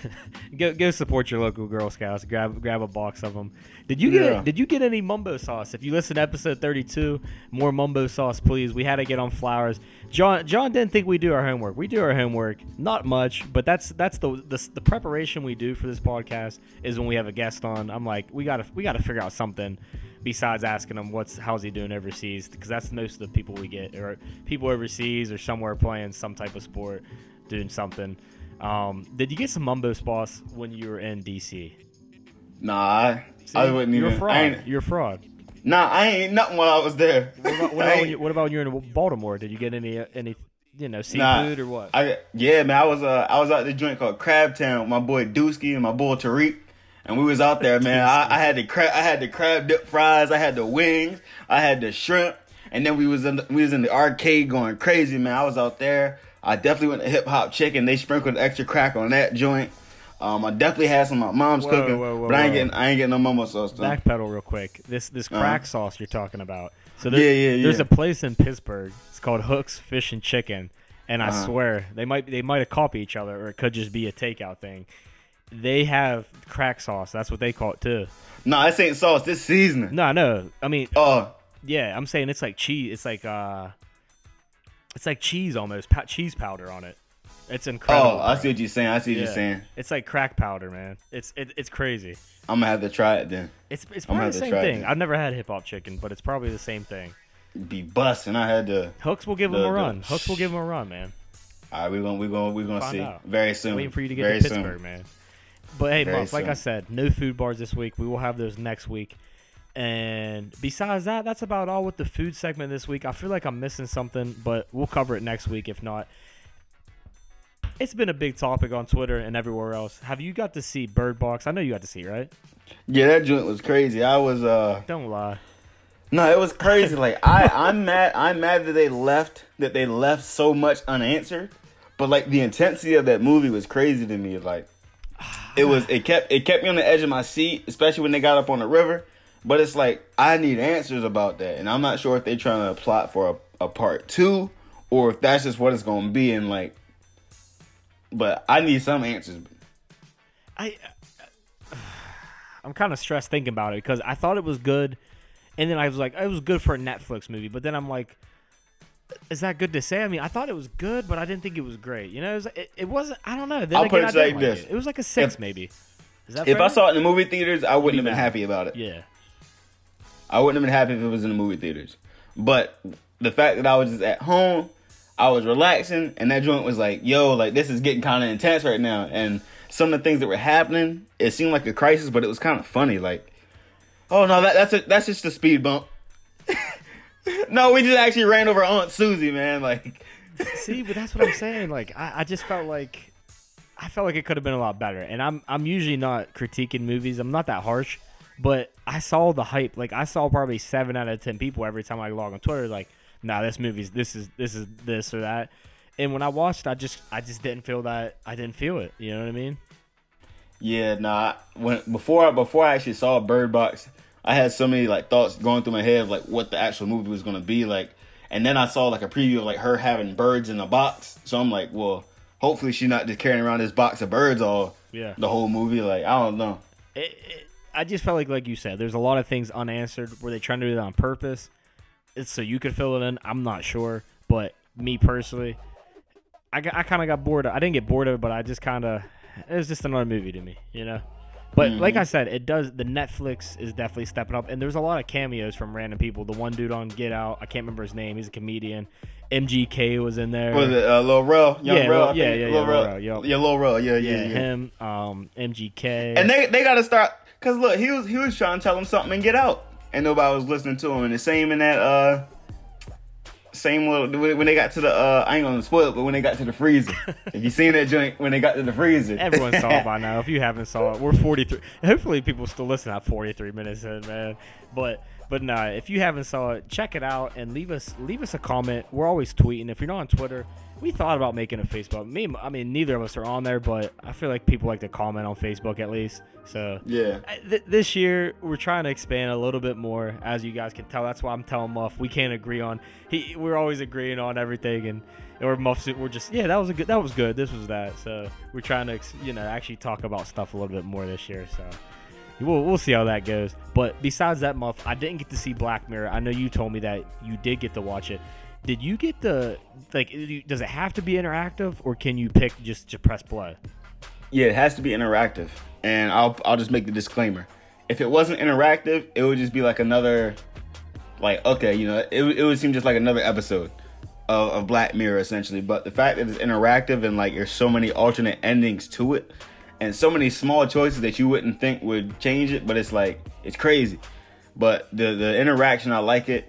Go go support your local Girl Scouts. Grab grab a box of them. Did you get Yeah. Did you get any mumbo sauce? If you listen to episode thirty two, more mumbo sauce, please. We had to get on flowers. John John didn't think we do our homework. We do our homework, not much, but that's that's the the, the preparation we do for this podcast is when we have a guest on. I'm like, we gotta we gotta figure out something besides asking him what's how's he doing overseas because that's most of the people we get or people overseas or somewhere playing some type of sport, doing something. Um, did you get some mumbo sauce when you were in DC? nah, I, See, I wouldn't you're even. a fraud. I ain't, You're a fraud. nah, I ain't nothing while I was there. What about, what, about when you, <laughs> what about when you're in Baltimore? Did you get any any you know seafood Nah, or what? I yeah, man. I was uh I was out at the joint called Crab Town with my boy Dusky and my boy Tariq. And we was out there, man. I, I had the crab, I had the crab dip fries, I had the wings, I had the shrimp, and then we was in the, we was in the arcade going crazy, man. I was out there. I definitely went to Hip Hop Chicken. They sprinkled extra crack on that joint. Um, I definitely had some of my mom's Whoa, cooking, whoa, whoa, but I ain't getting I ain't getting no mumbo sauce though. Backpedal real quick. This this crack sauce you're talking about. So there, Uh-huh. Yeah, yeah, there's a place in Pittsburgh. It's called Hooks Fish and Chicken, and I Uh-huh. swear they might they might have copied each other, or it could just be a takeout thing. They have crack sauce. That's what they call it too. No, this ain't sauce. This seasoning. No, no. I mean, Oh, yeah, I'm saying it's like cheese. It's like uh, it's like cheese almost. Pa- cheese powder on it. It's incredible. oh, I bro. see what you're saying. I see what Yeah. you're saying. It's like crack powder, man. It's it, it's crazy. I'm gonna have to try it then. It's it's probably the same thing. I've never had hip hop chicken, but it's probably the same thing. Be busting. I had to. Hooks will give The- him a the- run. Hooks will give him a run, man. All right, we're gonna we're gonna we're gonna Find see out. very soon. Waiting for you to get very to soon. Pittsburgh, man. But hey, Muff, like I said, no food bars this week. We will have those next week. And besides that, that's about all with the food segment this week. I feel like I'm missing something, but we'll cover it next week if not. It's been a big topic on Twitter and everywhere else. Have you got to see Bird Box? I know you got to see, right? Yeah, that joint was crazy. I was uh Don't lie. no, it was crazy. Like I, I'm <laughs> mad. I'm mad that they left. That they left so much unanswered. But like the intensity of that movie was crazy to me. Like it was. It kept. It kept me on the edge of my seat, especially when they got up on the river. But it's like I need answers about that, and I'm not sure if they're trying to plot for a, a part two or if that's just what it's going to be. And like, but I need some answers. I <sighs> I'm kind of stressed thinking about it because I thought it was good, and then I was like, it was good for a Netflix movie. But then I'm like, is that good to say? I mean, I thought it was good, but I didn't think it was great. You know, it, was, wasn't. I don't know. Then I'll again, put it like like this. It. it was like a six, If- maybe. Is that If fair? I saw it in the movie theaters, I wouldn't have been happy about it. yeah, I wouldn't have been happy if it was in the movie theaters. But the fact that I was just at home, I was relaxing, and that joint was like, yo, like this is getting kind of intense right now. And some of the things that were happening, it seemed like a crisis, but it was kind of funny. Like, oh no, that, that's a, that's just a speed bump. <laughs> no, we just actually ran over Aunt Susie, man. Like, <laughs> See, but that's what I'm saying. Like, I, I just felt like I felt like it could have been a lot better. And I'm I'm usually not critiquing movies. I'm not that harsh, but I saw the hype. Like, I saw probably seven out of ten people every time I log on Twitter. Like, nah, this movie's this is this is this or that. And when I watched, I just I just didn't feel that. I didn't feel it. You know what I mean? Yeah, nah. When before before I actually saw Bird Box, I had so many like thoughts going through my head of like what the actual movie was gonna be like, and then I saw like a preview of like her having birds in a box. So I'm like, well, hopefully she's not just carrying around this box of birds all Yeah. the whole movie. Like I don't know. it, it, I just felt like, like you said, there's a lot of things unanswered. Were they trying to do that on purpose? It's so you could fill it in. I'm not sure, but me personally, I, I kind of got bored. I didn't get bored of it, but I just kind of it was just another movie to me, you know. But like I said, it does. The Netflix is definitely stepping up, and there's a lot of cameos from random people. The one dude on Get Out, I can't remember his name. He's a comedian. MGK was in there. Was it uh, Lil Rel? Young Yeah, Rel, yeah, yeah, Lil yeah, Lil Rel. Rel, yup. Yeah, Lil Rel. Yeah, yeah, yeah, yeah. him. Um, MGK. And they they gotta start because look, he was he was trying to tell him something and get out, and nobody was listening to him. And the same in that uh, same little when when they got to the uh, I ain't gonna spoil it, but when they got to the freezer, <laughs> if you seen that joint when they got to the freezer, Everyone saw it by now. If you <laughs> haven't saw it, we're 43. Hopefully, people still listen at 43 minutes in, man. But but nah, if you haven't saw it, check it out and leave us leave us a comment. We're always tweeting. If you're not on Twitter, we thought about making a Facebook. Me, I mean, neither of us are on there, but I feel like people like to comment on Facebook at least. So yeah. Th- this year we're trying to expand a little bit more, as you guys can tell. That's why I'm telling Muff we can't agree on. He, we're always agreeing on everything, and or Muff's we're just yeah that was a good that was good. This was that. So we're trying to you know actually talk about stuff a little bit more this year. So we'll we'll see how that goes. But besides that, Muff, I didn't get to see Black Mirror. I know you told me that you did get to watch it. Did you get the like? Does it have to be interactive, or can you pick just to press play? Yeah, it has to be interactive. And I'll I'll just make the disclaimer. If it wasn't interactive, it would just be like another like okay, you know, it, it would seem just like another episode of, of Black Mirror essentially. But the fact that it's interactive and like there's so many alternate endings to it and so many small choices that you wouldn't think would change it, but it's like it's crazy. But the the interaction I like it.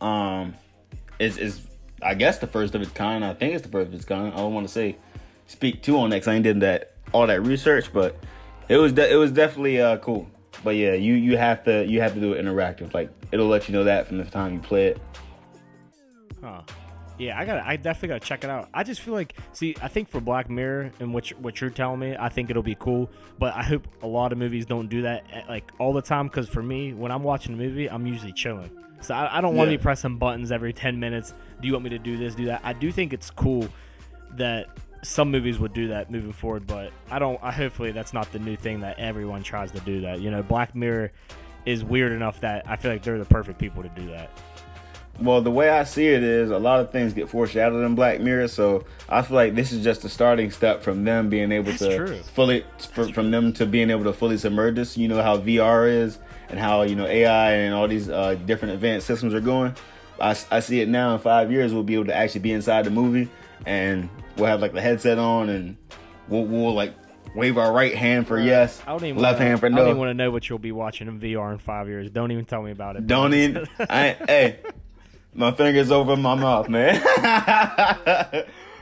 Um is is I guess the first of its kind. I think it's the first of its kind. I don't want to say speak too on that 'cause I ain't did that all that research, but it was de- it was definitely uh, cool. But yeah, you you have to you have to do it interactive. Like it'll let you know that from the time you play it. Huh. Yeah, I got. I definitely got to check it out. I just feel like, see, I think for Black Mirror and what you're, what you're telling me, I think it'll be cool. But I hope a lot of movies don't do that eh, like all the time. Because for me, when I'm watching a movie, I'm usually chilling. So I, I don't want to Yeah. be pressing buttons every ten minutes. Do you want me to do this? Do that? I do think it's cool that some movies would do that moving forward. But I don't. I hopefully that's not the new thing that everyone tries to do. That you know, Black Mirror is weird enough that I feel like they're the perfect people to do that. Well, the way I see it is a lot of things get foreshadowed in Black Mirror, so I feel like this is just a starting step from them being able That's to true. fully for, from them to being able to fully submerge this. You know how VR is and how you know AI and all these uh, different advanced systems are going. I, I see it now in five years we'll be able to actually be inside the movie and we'll have like the headset on and we'll, we'll like wave our right hand for yes, I don't even left wanna, hand for no. I don't even want to know what you'll be watching in VR in five years. Don't even tell me about it. Don't even. <laughs> I, hey, my fingers over my mouth, man.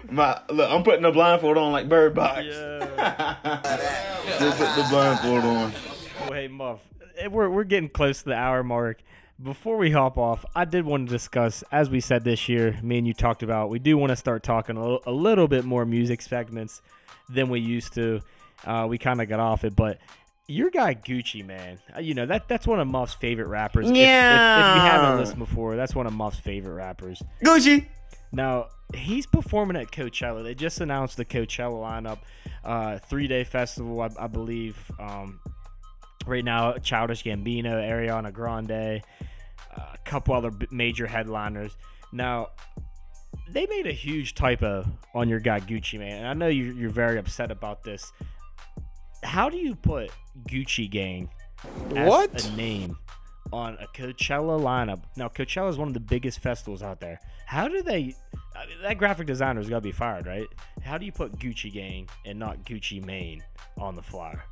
My look, I'm putting the blindfold on like Bird Box. Yeah. <laughs> Just put the blindfold on. Oh, hey, Muff. eh, We're, we're getting close to the hour mark. Before we hop off, I did want to discuss, as we said this year, me and you talked about, we do want to start talking a little, a little bit more music segments than we used to. Uh, we kind of got off it, but your guy Gucci Mane, uh, you know that that's one of Muff's favorite rappers. If- If, if, you haven't listened before, that's one of Muff's favorite rappers. Gucci. Now he's performing at Coachella. They just announced the Coachella lineup, uh, three day festival, I, I believe. Um, right now, Childish Gambino, Ariana Grande, uh, a couple other b- major headliners. Now they made a huge typo on your guy Gucci Mane, and I know you're, you're very upset about this. How do you put Gucci Gang as What? a name on a Coachella lineup? Now Coachella is one of the biggest festivals out there. How do they? I mean, that graphic designer's got to be fired, right? How do you put Gucci Gang and not Gucci Mane on the flyer?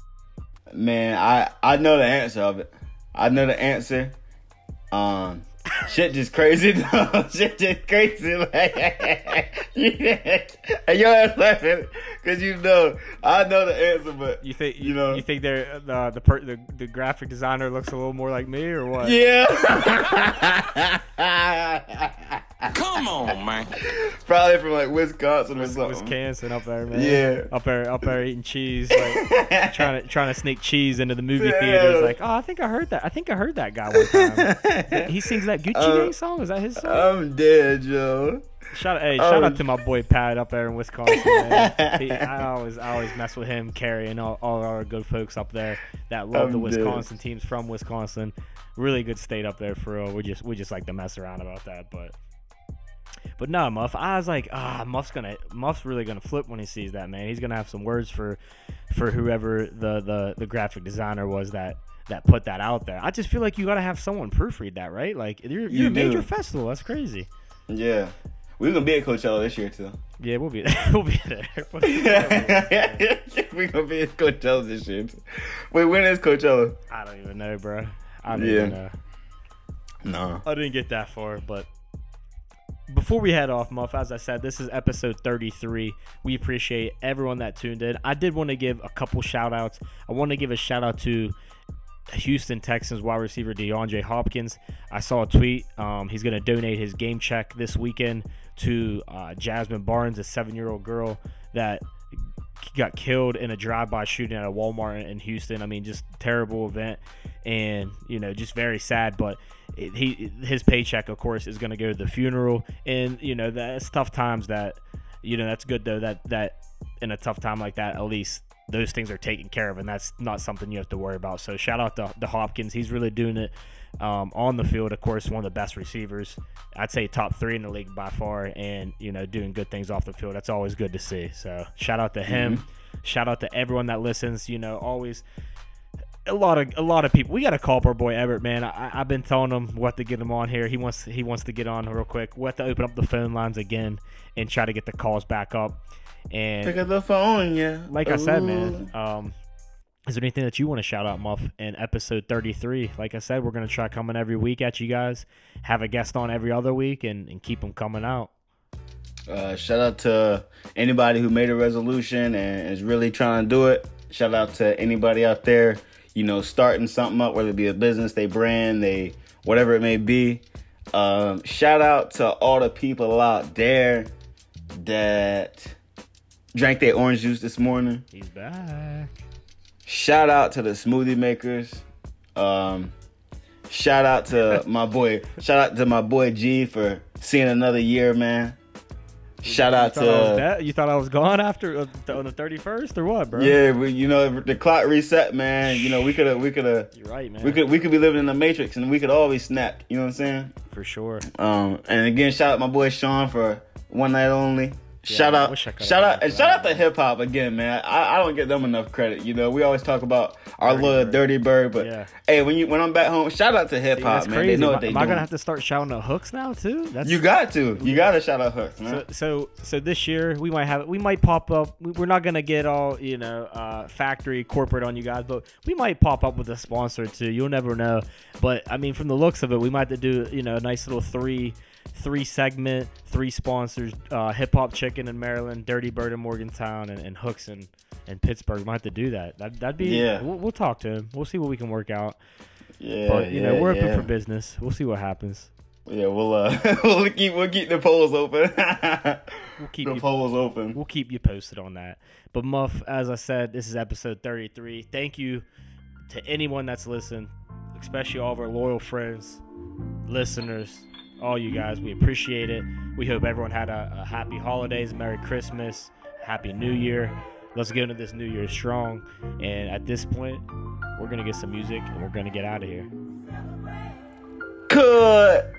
Man, I I know the answer of it. I know the answer. Um, shit just crazy <laughs> though. shit just crazy. Like, and <laughs> your ass laughing because you know I know the answer, but You think You know. You think they're uh, the per, the the graphic designer looks a little more like me, or what? yeah. <laughs> Come on, man. Probably from like Wisconsin or something. Wisconsin up there, man. Yeah. up there, up there eating cheese, like trying to trying to sneak cheese into the movie Yeah. theaters. Like, oh, I think I heard that. I think I heard that guy one time. he sings that Gucci Uh, Gang song. Is that his song? I'm dead, Joe. shout out, hey, oh. shout out to my boy Pat up there in Wisconsin. Man. <laughs> He, I always, I always mess with him, Carrie, and all, all our good folks up there that love the I'm dead. Wisconsin teams from Wisconsin. Really good state up there for real. We just, we just like to mess around about that, but. But no, Muff. I was like, ah, Muff's gonna, Muff's really gonna flip when he sees that man. He's gonna have some words for, for whoever the the, the graphic designer was that that put that out there. I just feel like you gotta have someone proofread that, right? Like you're, you're a major festival. That's crazy. Yeah. We're gonna be at Coachella this year too. Yeah, we'll be there. <laughs> we'll be there. <laughs> We'll be there. <laughs> We're gonna be at Coachella this year. Too. Wait, when is Coachella? I don't even know, bro. I don't Yeah. even know. No. I didn't get that far, but before we head off, Muff, as I said, this is episode 33. We appreciate everyone that tuned in. I did want to give a couple shout outs. I want to give a shout out to Houston Texans wide receiver DeAndre Hopkins. I saw a tweet. Um, he's going to donate his game check this weekend to uh, Jasmine Barnes, a seven year old girl that got killed in a drive-by shooting at a Walmart in Houston. I mean, just terrible event, and you know, just very sad. But he, his paycheck, of course, is going to go to the funeral, and you know, that's tough times. That you know, that's good though. That that in a tough time like that, at least those things are taken care of, and that's not something you have to worry about. So shout out to, to Hopkins. He's really doing it um, on the field. Of course, one of the best receivers. I'd say top three in the league by far, and you know, doing good things off the field. That's always good to see. So shout out to him. Shout out to everyone that listens. You know, always a lot of a lot of people. We got to call up our boy Everett, man. I, I've been telling him what to get him on here. He wants he wants to get on real quick. We have to open up the phone lines again and try to get the calls back up. And Pick up the phone, yeah. like I said, man, um, is there anything that you want to shout out, Muff, in episode 33? Like I said, we're going to try coming every week at you guys, have a guest on every other week, and, and keep them coming out. Uh, shout out to anybody who made a resolution and is really trying to do it. Shout out to anybody out there, you know, starting something up, whether it be a business, they brand, they whatever it may be. Um, shout out to all the people out there that drank their orange juice this morning. He's back. Shout out to the smoothie makers. Um, shout out to <laughs> my boy. Shout out to my boy G for seeing another year, man. Shout out You thought, I was to you thought I was gone after uh, on the 31st or what, bro? yeah, we, you know the clock reset, man. You know we could have we could have You're right, man. we could we could be living in the matrix and we could always snap. You know what I'm saying? For sure. Um, and again, shout out my boy Sean for one night only. Shout out, I shout out, and shout out to hip hop again, man. I, I don't get them enough credit. You know, we always talk about our Dirty little Bird. dirty bird, but Yeah. hey, when you when I'm back home, shout out to hip hop, man. crazy. They know am what they am I gonna have to start shouting out hooks now too? That's you got to, you got to shout out hooks, man. So, so so this year we might have we might pop up. we- We're not gonna get all you know uh, factory corporate on you guys, but we might pop up with a sponsor too. You'll never know. But I mean, from the looks of it, we might have to do you know a nice little three three segment, three sponsors: uh, Hip Hop Chicken in Maryland, Dirty Bird in Morgantown, and, and Hooks in, in Pittsburgh. Might have to do that. That that'd be. Yeah. We'll, we'll talk to him. We'll see what we can work out. Yeah, But you know, we're open yeah. for business. We'll see what happens. Yeah, we'll uh, <laughs> we'll keep we'll keep the polls open. <laughs> We'll keep the you polls open. we'll keep you posted on that. But Muff, as I said, this is episode 33. Thank you to anyone that's listened, especially all of our loyal friends, listeners, all you guys. We appreciate it. We hope everyone had a, a happy holidays, Merry Christmas, Happy New Year. Let's get into this New Year strong. And at this point, we're gonna get some music and we're gonna get out of here. Cut.